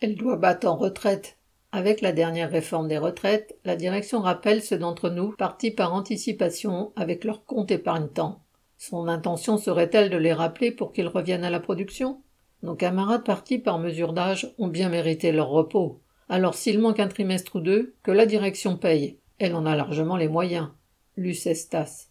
Elle doit battre en retraite. Avec la dernière réforme des retraites, la direction rappelle ceux d'entre nous partis par anticipation avec leur compte épargne-temps. Son intention serait-elle de les rappeler pour qu'ils reviennent à la production? Nos camarades partis par mesure d'âge ont bien mérité leur repos. Alors s'il manque un trimestre ou deux, que la direction paye. Elle en a largement les moyens. Lucestas.